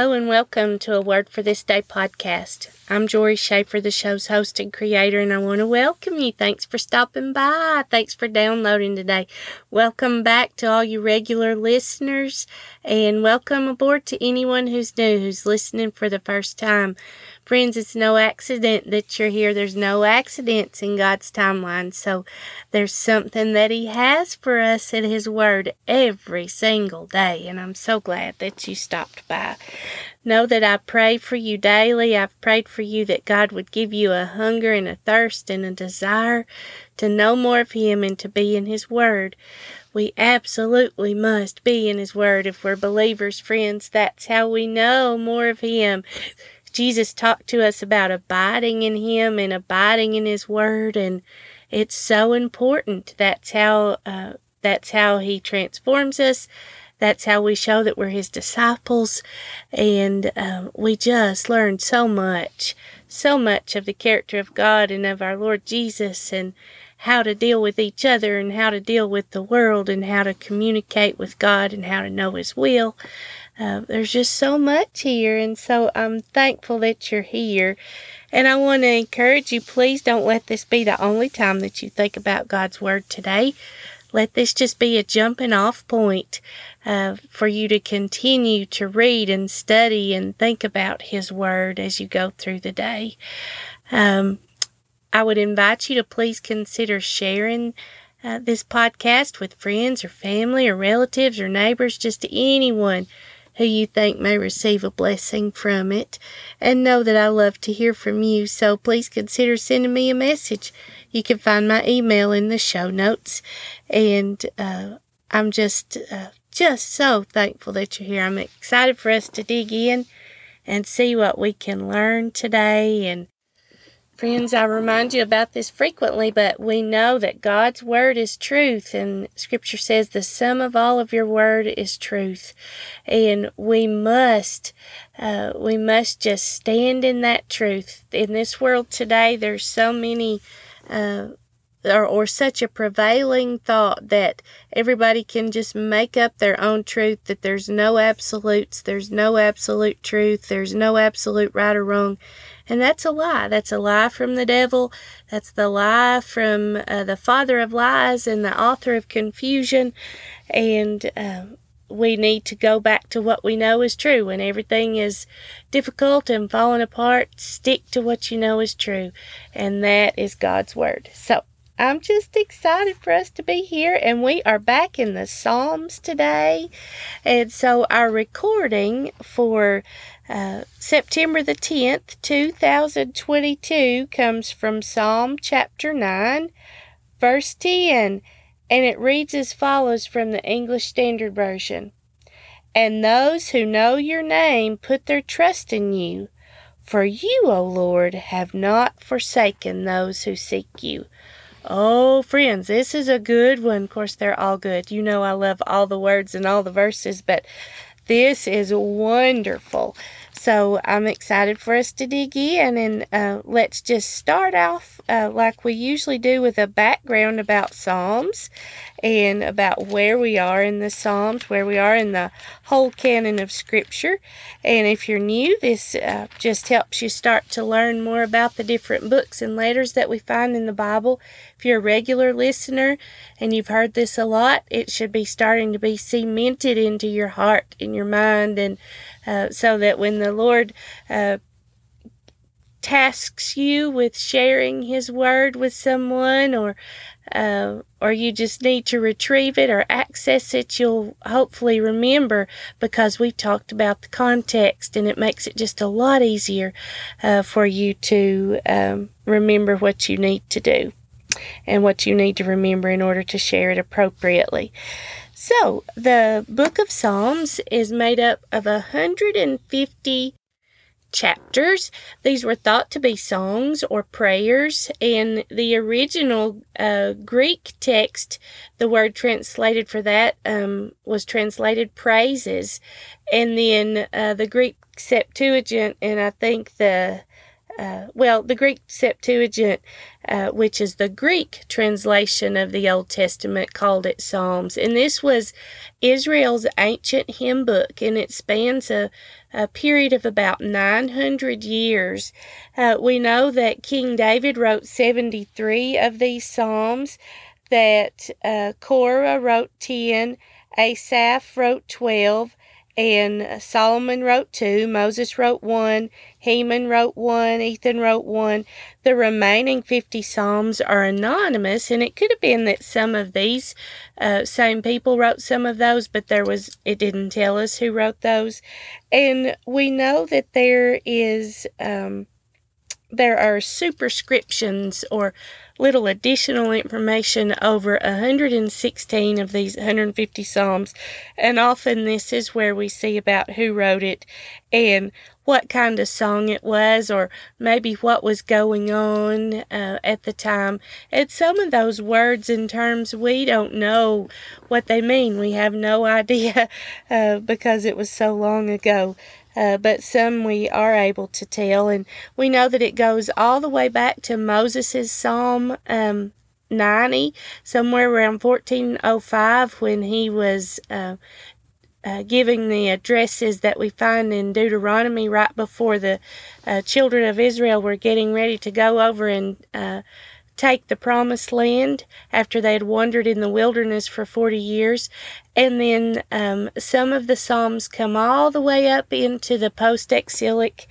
Hello and welcome to a Word for This Day podcast. I'm Jori Schaefer, the show's host and creator, and I want to welcome you. Thanks for stopping by. Thanks for downloading today. Welcome back to all you regular listeners, and welcome aboard to anyone who's new, who's listening for the first time. Friends, it's no accident that you're here. There's no accidents in God's timeline. So there's something that He has for us in His Word every single day. And I'm so glad that you stopped by. Know that I pray for you daily. I've prayed for you that God would give you a hunger and a thirst and a desire to know more of Him and to be in His Word. We absolutely must be in His Word if we're believers, friends. That's how we know more of Him. Jesus talked to us about abiding in Him and abiding in His Word, and it's so important. That's how uh, that's how He transforms us. That's how we show that we're His disciples, and um, we just learn so much, so much of the character of God and of our Lord Jesus, and how to deal with each other, and how to deal with the world, and how to communicate with God, and how to know His will. Uh, there's just so much here, and so I'm thankful that you're here. And I want to encourage you please don't let this be the only time that you think about God's Word today. Let this just be a jumping off point uh, for you to continue to read and study and think about His Word as you go through the day. Um, I would invite you to please consider sharing uh, this podcast with friends or family or relatives or neighbors, just anyone who you think may receive a blessing from it. And know that I love to hear from you, so please consider sending me a message. You can find my email in the show notes. And uh, I'm just, uh, just so thankful that you're here. I'm excited for us to dig in and see what we can learn today and Friends, I remind you about this frequently, but we know that God's word is truth, and Scripture says the sum of all of your word is truth, and we must, uh, we must just stand in that truth. In this world today, there's so many. Uh, or, or such a prevailing thought that everybody can just make up their own truth, that there's no absolutes, there's no absolute truth, there's no absolute right or wrong. And that's a lie. That's a lie from the devil. That's the lie from uh, the father of lies and the author of confusion. And uh, we need to go back to what we know is true. When everything is difficult and falling apart, stick to what you know is true. And that is God's Word. So, I'm just excited for us to be here, and we are back in the Psalms today. And so, our recording for uh, September the 10th, 2022, comes from Psalm chapter 9, verse 10, and it reads as follows from the English Standard Version And those who know your name put their trust in you, for you, O Lord, have not forsaken those who seek you. Oh, friends, this is a good one. Of course, they're all good. You know, I love all the words and all the verses, but this is wonderful. So I'm excited for us to dig in and uh, let's just start off uh, like we usually do with a background about Psalms and about where we are in the Psalms, where we are in the whole canon of Scripture. And if you're new, this uh, just helps you start to learn more about the different books and letters that we find in the Bible. If you're a regular listener and you've heard this a lot, it should be starting to be cemented into your heart, in your mind, and uh, so that when the Lord uh, tasks you with sharing His Word with someone, or uh, or you just need to retrieve it or access it, you'll hopefully remember because we talked about the context, and it makes it just a lot easier uh, for you to um, remember what you need to do and what you need to remember in order to share it appropriately. So, the book of Psalms is made up of 150 chapters. These were thought to be songs or prayers. In the original uh, Greek text, the word translated for that um, was translated praises. And then uh, the Greek Septuagint, and I think the uh, well, the Greek Septuagint, uh, which is the Greek translation of the Old Testament, called it Psalms. And this was Israel's ancient hymn book, and it spans a, a period of about 900 years. Uh, we know that King David wrote 73 of these Psalms, that uh, Korah wrote 10, Asaph wrote 12, and Solomon wrote two, Moses wrote one, Heman wrote one, Ethan wrote one. The remaining 50 Psalms are anonymous, and it could have been that some of these uh, same people wrote some of those, but there was, it didn't tell us who wrote those. And we know that there is, um, there are superscriptions or little additional information over 116 of these 150 Psalms, and often this is where we see about who wrote it and what kind of song it was, or maybe what was going on uh, at the time. And some of those words and terms, we don't know what they mean. We have no idea uh, because it was so long ago uh, but some we are able to tell. And we know that it goes all the way back to Moses' Psalm um, 90, somewhere around 1405, when he was uh, uh, giving the addresses that we find in Deuteronomy right before the uh, children of Israel were getting ready to go over and uh, take the promised land after they had wandered in the wilderness for 40 years. And then um, some of the Psalms come all the way up into the post exilic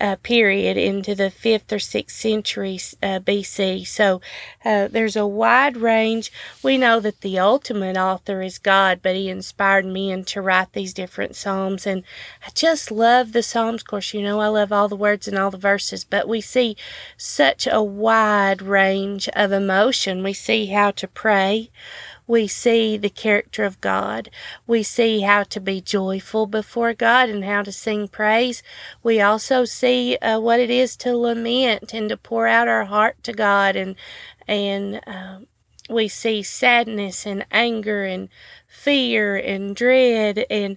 uh, period into the 5th or 6th century uh, BC. So uh, there's a wide range. We know that the ultimate author is God, but He inspired men to write these different Psalms. And I just love the Psalms. Of course, you know I love all the words and all the verses, but we see such a wide range of emotion. We see how to pray we see the character of God. We see how to be joyful before God and how to sing praise. We also see uh, what it is to lament and to pour out our heart to God and and uh, we see sadness and anger and fear and dread and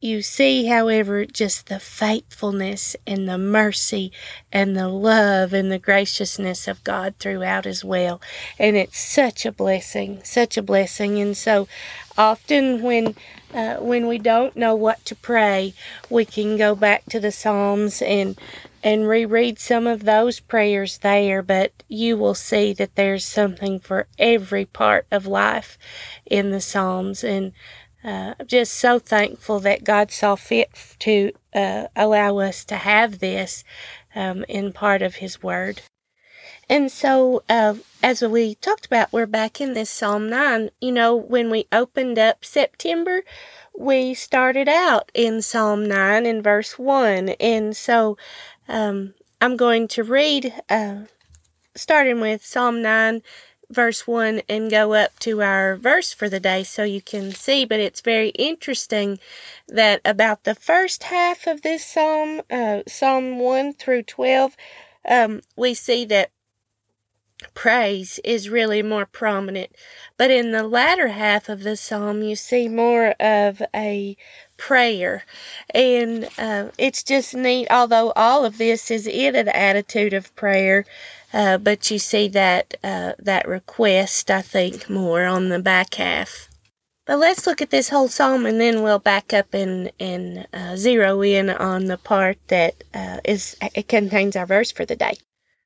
you see, however, just the faithfulness and the mercy and the love and the graciousness of God throughout as well. And it's such a blessing, such a blessing. And so often when uh, when we don't know what to pray, we can go back to the Psalms and and reread some of those prayers there, but you will see that there's something for every part of life in the Psalms. And uh, I'm just so thankful that God saw fit to uh, allow us to have this um, in part of His Word. And so, uh, as we talked about, we're back in this Psalm 9. You know, when we opened up September, we started out in Psalm 9 in verse 1. And so, um, I'm going to read, uh, starting with Psalm 9 verse 1 and go up to our verse for the day so you can see. But it's very interesting that about the first half of this psalm, uh, Psalm 1 through 12, um, we see that praise is really more prominent. But in the latter half of the psalm, you see more of a prayer. And uh, it's just neat, although all of this is in an attitude of prayer. Uh, but you see that uh, that request, I think, more on the back half. But let's look at this whole psalm, and then we'll back up and and uh, zero in on the part that uh, is it contains our verse for the day.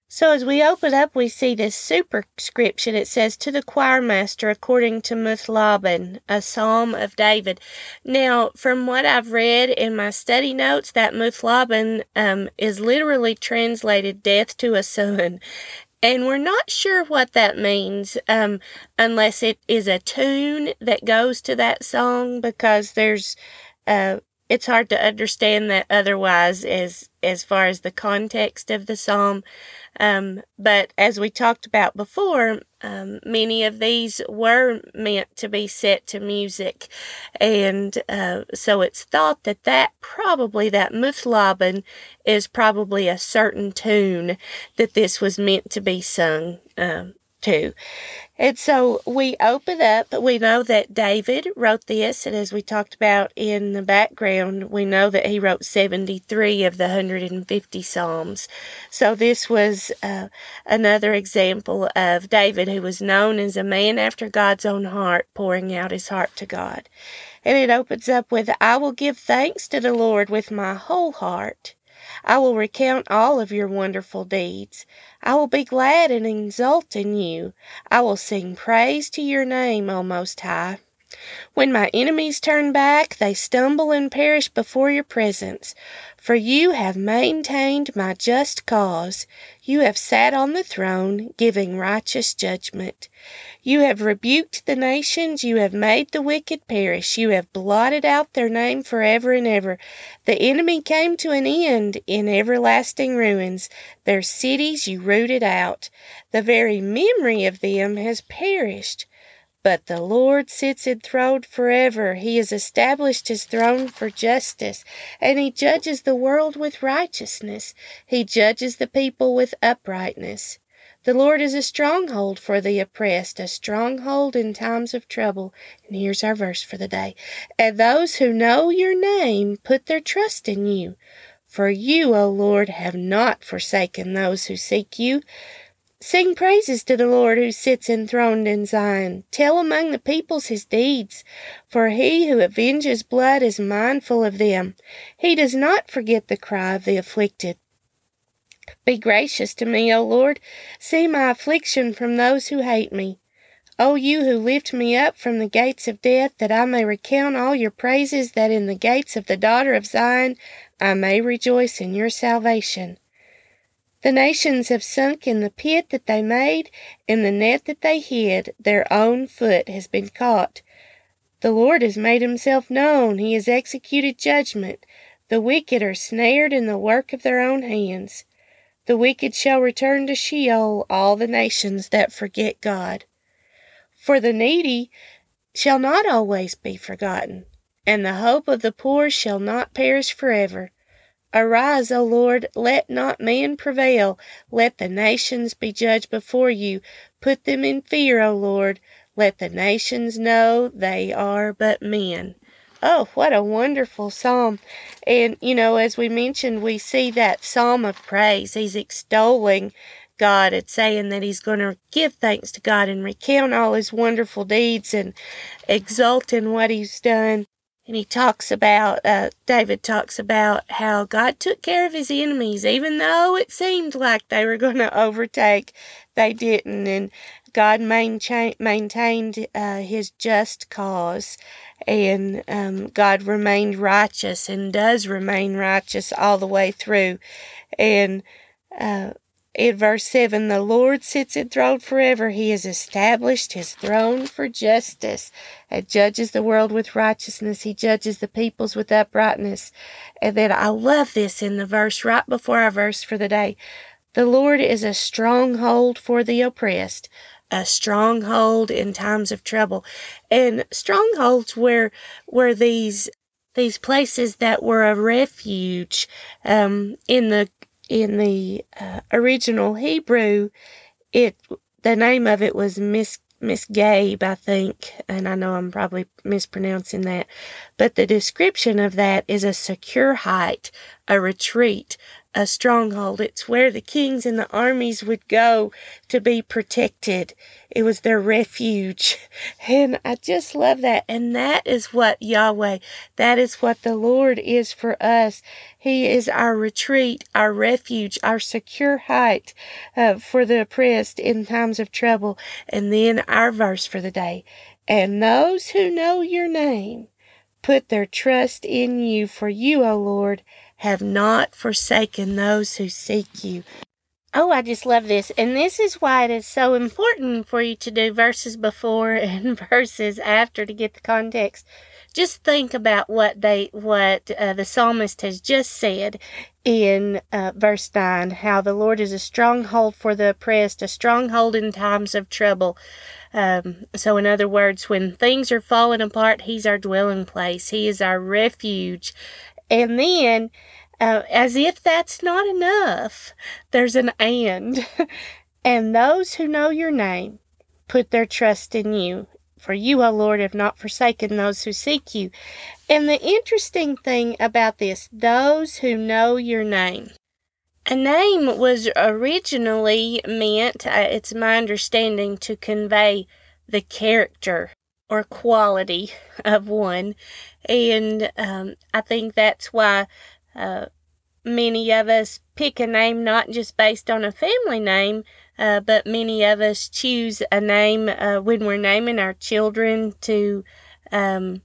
So as we open up, we see this superscription. It says, To the choir master, according to Muth-labben, a psalm of David. Now, from what I've read in my study notes, that Muth-labben um, is literally translated death to a son. And we're not sure what that means um, unless it is a tune that goes to that song because there's uh, it's hard to understand that otherwise as as far as the context of the psalm um, but as we talked about before um, many of these were meant to be set to music. And uh, so it's thought that that probably that Muth-labben, is probably a certain tune that this was meant to be sung um, to. And so we open up, we know that David wrote this, and as we talked about in the background, we know that he wrote 73 of the 150 Psalms. So this was uh, another example of David, who was known as a man after God's own heart, pouring out his heart to God. And it opens up with, I will give thanks to the Lord with my whole heart. I will recount all of your wonderful deeds. I will be glad and exult in you. I will sing praise to your name, O Most High. When my enemies turn back, they stumble and perish before your presence. For you have maintained my just cause. You have sat on the throne, giving righteous judgment. You have rebuked the nations, you have made the wicked perish, you have blotted out their name forever and ever. The enemy came to an end in everlasting ruins. Their cities you rooted out. The very memory of them has perished. But the Lord sits enthroned forever. He has established his throne for justice, and he judges the world with righteousness. He judges the people with uprightness. The Lord is a stronghold for the oppressed, a stronghold in times of trouble. And here's our verse for the day. And those who know your name put their trust in you. For you, O Lord, have not forsaken those who seek you. Sing praises to the Lord who sits enthroned in Zion. Tell among the peoples his deeds. For he who avenges blood is mindful of them. He does not forget the cry of the afflicted. Be gracious to me, O Lord. See my affliction from those who hate me. O you who lift me up from the gates of death, that I may recount all your praises, that in the gates of the daughter of Zion I may rejoice in your salvation. The nations have sunk in the pit that they made, in the net that they hid, their own foot has been caught. The Lord has made himself known, he has executed judgment. The wicked are snared in the work of their own hands. The wicked shall return to Sheol, all the nations that forget God. For the needy shall not always be forgotten, and the hope of the poor shall not perish forever. Arise, O Lord, let not man prevail. Let the nations be judged before you. Put them in fear, O Lord. Let the nations know they are but men. Oh, what a wonderful psalm. And, you know, as we mentioned, we see that psalm of praise. He's extolling God and saying that he's going to give thanks to God and recount all his wonderful deeds and exult in what he's done. And he talks about, uh, David talks about how God took care of his enemies, even though it seemed like they were going to overtake, they didn't. And God maintain, maintained uh, his just cause and um, God remained righteous and does remain righteous all the way through. And uh, in verse 7, the Lord sits enthroned forever. He has established his throne for justice and judges the world with righteousness. He judges the peoples with uprightness. And then I love this in the verse right before our verse for the day. The Lord is a stronghold for the oppressed, a stronghold in times of trouble. And strongholds were were these these places that were a refuge um, in the in the uh, original Hebrew. It the name of it was Miss Miss Gabe, I think, and I know I'm probably mispronouncing that, but the description of that is a secure height, a retreat, a stronghold. It's where the kings and the armies would go to be protected. It was their refuge. And I just love that. And that is what Yahweh, that is what the Lord is for us. He is our retreat, our refuge, our secure height uh, for the oppressed in times of trouble. And then our verse for the day. And those who know your name put their trust in you, for you, O Lord, have not forsaken those who seek you. Oh, I just love this. And this is why it is so important for you to do verses before and verses after to get the context. Just think about what they, what uh, the psalmist has just said in uh, verse 9 how the Lord is a stronghold for the oppressed, a stronghold in times of trouble. Um, so, in other words, when things are falling apart, He's our dwelling place, He is our refuge. And then uh, as if that's not enough, there's an and. And those who know your name put their trust in you. For you, O Lord, have not forsaken those who seek you. And the interesting thing about this, those who know your name. A name was originally meant, uh, it's my understanding, to convey the character or quality of one. And um, I think that's why uh, many of us pick a name not just based on a family name, uh, but many of us choose a name uh, when we're naming our children to um,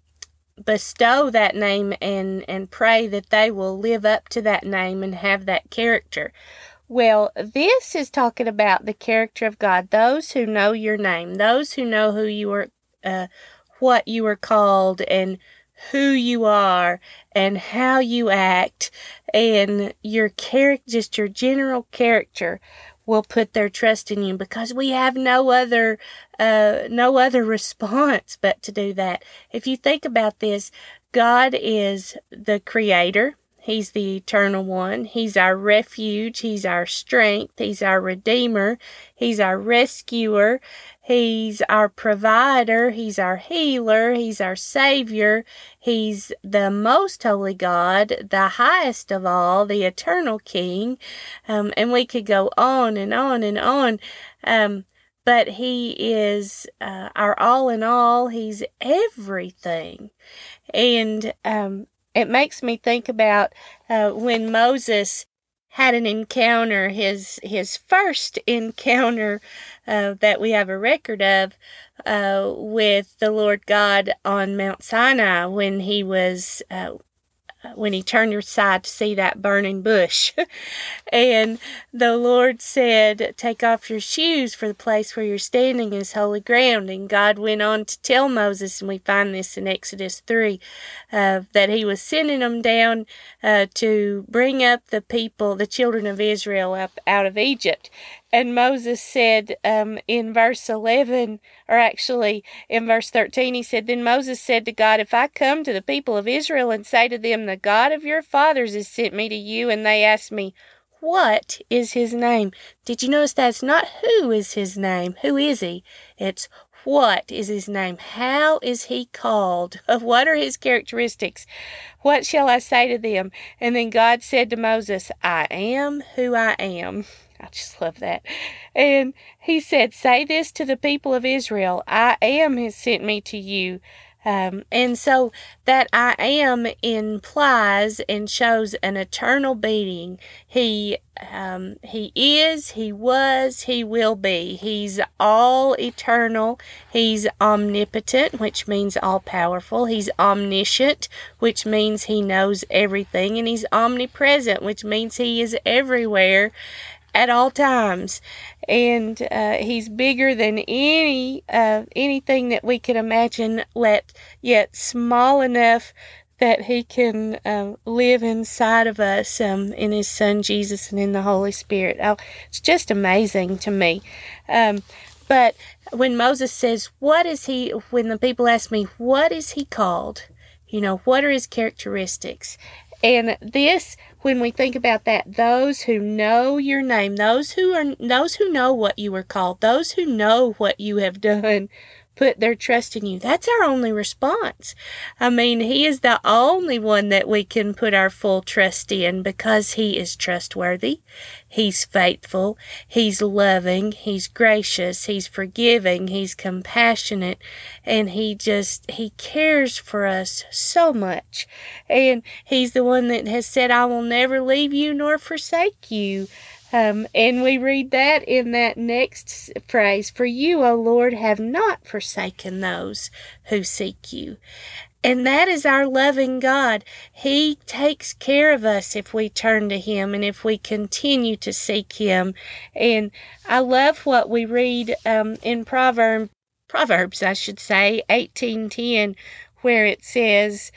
bestow that name and, and pray that they will live up to that name and have that character. Well, this is talking about the character of God. Those who know your name, those who know who you are, uh, what you are called, and who you are, and how you act, and your character, just your general character will put their trust in you because we have no other uh, no other response but to do that. If you think about this, God is the creator. He's the eternal one. He's our refuge. He's our strength. He's our redeemer. He's our rescuer. He's our provider. He's our healer. He's our savior. He's the most holy God, the highest of all, the eternal King. Um, and we could go on and on and on. Um, but He is uh, our all in all. He's everything. And um, it makes me think about uh, when Moses had an encounter, his his first encounter uh, that we have a record of uh, with the Lord God on Mount Sinai when he was uh, when he turned aside to see that burning bush. and the Lord said, Take off your shoes, for the place where you're standing is holy ground. And God went on to tell Moses, and we find this in Exodus 3, uh, that he was sending them down uh, to bring up the people, the children of Israel, up out of Egypt. And Moses said um, in verse 11, or actually in verse 13, he said, Then Moses said to God, If I come to the people of Israel and say to them, The God of your fathers has sent me to you, and they ask me, What is his name? Did you notice that's not who is his name? Who is he? It's what is his name? How is he called? What are his characteristics? What shall I say to them? And then God said to Moses, I am who I am. I just love that. And he said, Say this to the people of Israel I am has sent me to you. Um, and so that I am implies and shows an eternal being. He um, he is, he was, he will be. He's all eternal. He's omnipotent, which means all powerful. He's omniscient, which means he knows everything. And he's omnipresent, which means he is everywhere at all times. And uh, he's bigger than any uh, anything that we could imagine let yet small enough that he can uh, live inside of us um, in his son jesus and in the holy spirit. Oh, it's just amazing to me. Um, but when moses says what is he when the people ask me what is he called? You know what are his characteristics? And this when we think about that those who know your name those who are those who know what you were called those who know what you have done put their trust in you. That's our only response. I mean, He is the only one that we can put our full trust in because He is trustworthy. He's faithful. He's loving. He's gracious. He's forgiving. He's compassionate. And He just, He cares for us so much. And He's the one that has said, I will never leave you nor forsake you. Um, and we read that in that next phrase For you, O Lord, have not forsaken those who seek you. And that is our loving God. He takes care of us if we turn to Him and if we continue to seek Him. And I love what we read um, in Proverbs, Proverbs, I should say, 1810, where it says,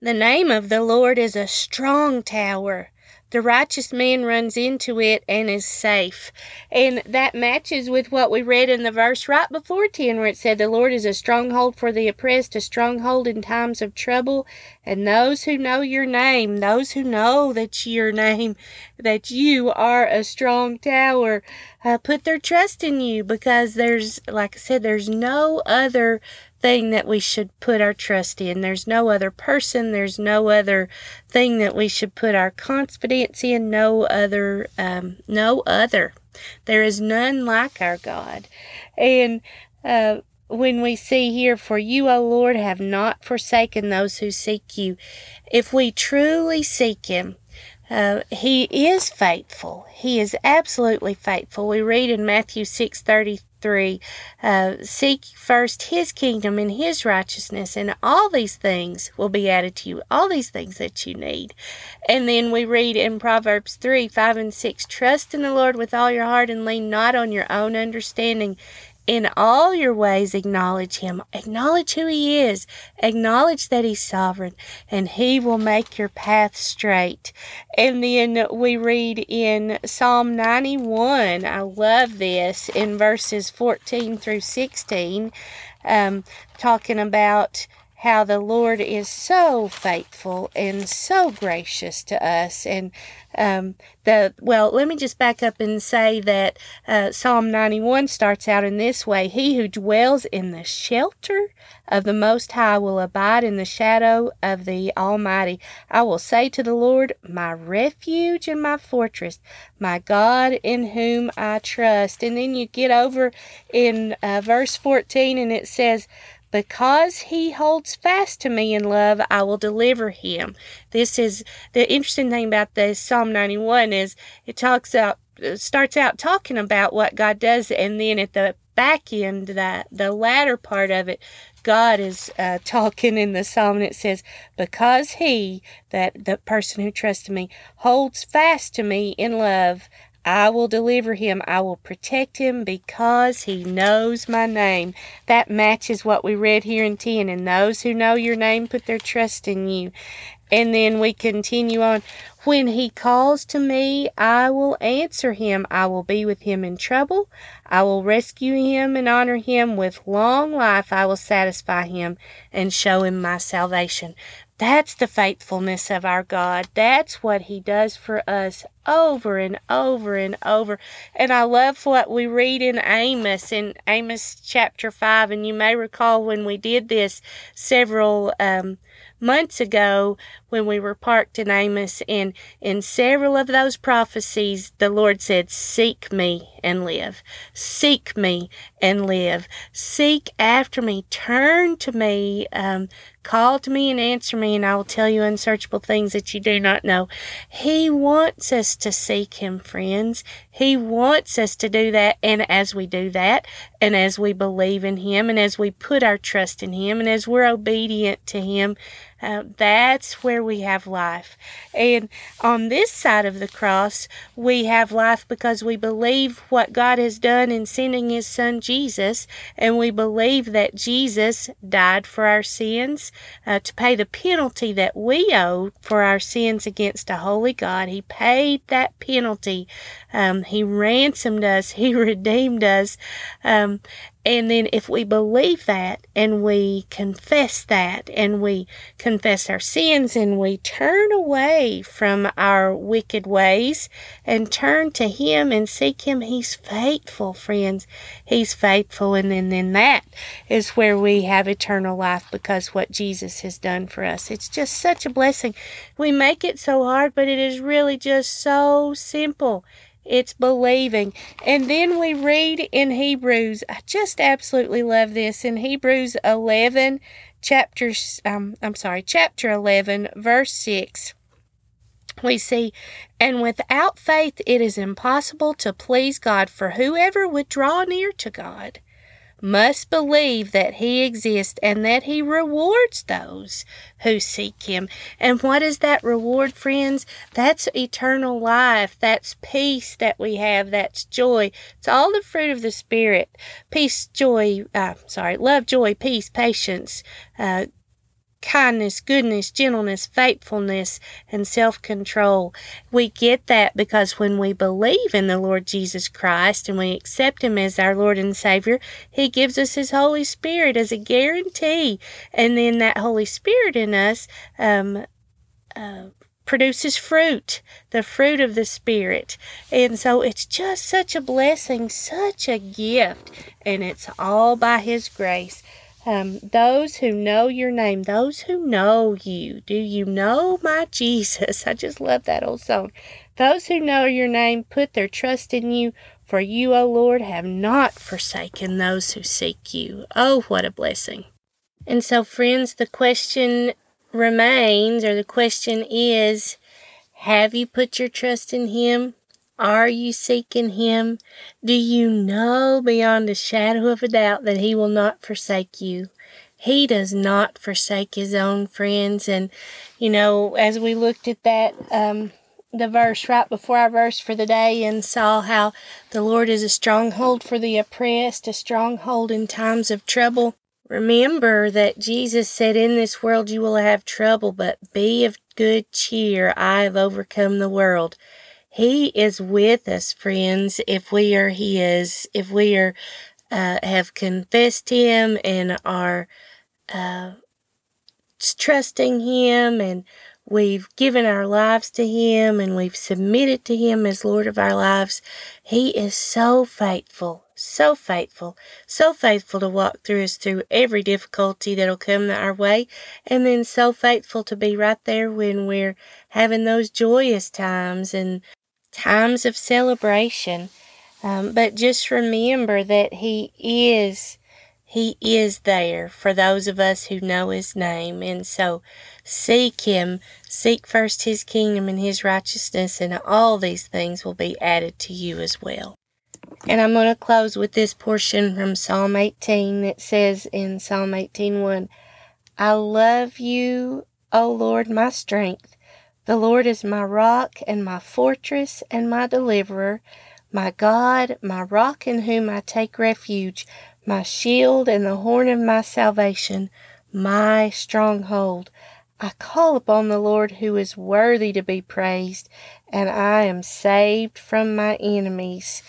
The name of the Lord is a strong tower. The righteous man runs into it and is safe. And that matches with what we read in the verse right before 10, where it said, The Lord is a stronghold for the oppressed, a stronghold in times of trouble. And those who know your name, those who know that your name, that you are a strong tower, uh, put their trust in you because there's, like I said, there's no other thing that we should put our trust in. There's no other person, there's no other thing that we should put our confidence in, no other, um, no other. There is none like our God. And, uh, when we see here, for you, O Lord, have not forsaken those who seek you. If we truly seek Him, uh, he is faithful. He is absolutely faithful. We read in Matthew 6 33, uh, Seek first his kingdom and his righteousness, and all these things will be added to you, all these things that you need. And then we read in Proverbs 3 5 and 6, Trust in the Lord with all your heart and lean not on your own understanding. In all your ways, acknowledge Him. Acknowledge who He is. Acknowledge that He's sovereign, and He will make your path straight. And then we read in Psalm 91, I love this, in verses 14 through 16, um, talking about how the Lord is so faithful and so gracious to us. And um, the well, let me just back up and say that uh, Psalm 91 starts out in this way: He who dwells in the shelter of the Most High will abide in the shadow of the Almighty. I will say to the Lord, My refuge and my fortress, my God in whom I trust. And then you get over in uh, verse 14, and it says. Because he holds fast to me in love, I will deliver him. This is the interesting thing about the Psalm 91 is it talks out starts out talking about what God does, and then at the back end, that the latter part of it, God is uh, talking in the psalm, and it says, "Because He, that the person who trusts me, holds fast to me in love, I will deliver him. I will protect him because he knows my name. That matches what we read here in 10. And those who know your name put their trust in you. And then we continue on. When he calls to me, I will answer him. I will be with him in trouble. I will rescue him and honor him. With long life, I will satisfy him and show him my salvation. That's the faithfulness of our God. That's what He does for us over and over and over. And I love what we read in Amos, in Amos chapter 5. And you may recall when we did this several um, months ago when we were parked in Amos, and in several of those prophecies, the Lord said, Seek me and live. Seek me and live. Seek after me. Turn to me. Um, call to me and answer me, and I will tell you unsearchable things that you do not know. He wants us to seek Him, friends. He wants us to do that. And as we do that, and as we believe in Him, and as we put our trust in Him, and as we're obedient to Him, uh, that's where we have life. And on this side of the cross, we have life because we believe what God has done in sending His Son Jesus, and we believe that Jesus died for our sins uh, to pay the penalty that we owed for our sins against a holy God. He paid that penalty. Um, he ransomed us. He redeemed us. Um, and then if we believe that and we confess that and we confess our sins and we turn away from our wicked ways and turn to Him and seek Him, He's faithful, friends. He's faithful. And then, then that is where we have eternal life because what Jesus has done for us. It's just such a blessing. We make it so hard, but it is really just so simple. It's believing. And then we read in Hebrews, I just absolutely love this. In Hebrews 11, chapter, um, I'm sorry, chapter 11, verse 6 we see, and without faith it is impossible to please God, for whoever would draw near to God must believe that He exists and that He rewards those who seek Him. And what is that reward, friends? That's eternal life. That's peace that we have. That's joy. It's all the fruit of the Spirit peace, joy, uh, sorry, love, joy, peace, patience. Uh, kindness, goodness, gentleness, faithfulness, and self control. We get that because when we believe in the Lord Jesus Christ and we accept Him as our Lord and Savior, He gives us His Holy Spirit as a guarantee. And then that Holy Spirit in us, um, uh, produces fruit, the fruit of the Spirit. And so it's just such a blessing, such a gift, and it's all by His grace. Um, those who know your name, those who know you. Do you know my Jesus? I just love that old song. Those who know your name put their trust in you, for you, O Lord, have not forsaken those who seek you. Oh, what a blessing. And so, friends, the question remains, or the question is, have you put your trust in Him? Are you seeking Him? Do you know beyond a shadow of a doubt that He will not forsake you? He does not forsake His own friends. And, you know, as we looked at that, um, the verse right before our verse for the day and saw how the Lord is a stronghold for the oppressed, a stronghold in times of trouble. Remember that Jesus said, In this world you will have trouble, but be of good cheer. I have overcome the world. He is with us, friends, if we are His, if we are uh, have confessed Him and are uh, trusting Him and we've given our lives to Him and we've submitted to Him as Lord of our lives. He is so faithful, so faithful, so faithful to walk through us through every difficulty that'll come our way, and then so faithful to be right there when we're having those joyous times and times of celebration. Um, but just remember that He is, He is there for those of us who know His name. And so seek Him, seek first His kingdom and His righteousness, and all these things will be added to you as well. And I'm going to close with this portion from Psalm 18 that says in Psalm 18:1, I love you, O Lord, my strength. The Lord is my rock and my fortress and my deliverer, my God, my rock in whom I take refuge, my shield and the horn of my salvation, my stronghold. I call upon the Lord who is worthy to be praised, and I am saved from my enemies.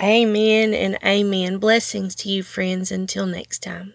Amen and amen. Blessings to you, friends. Until next time.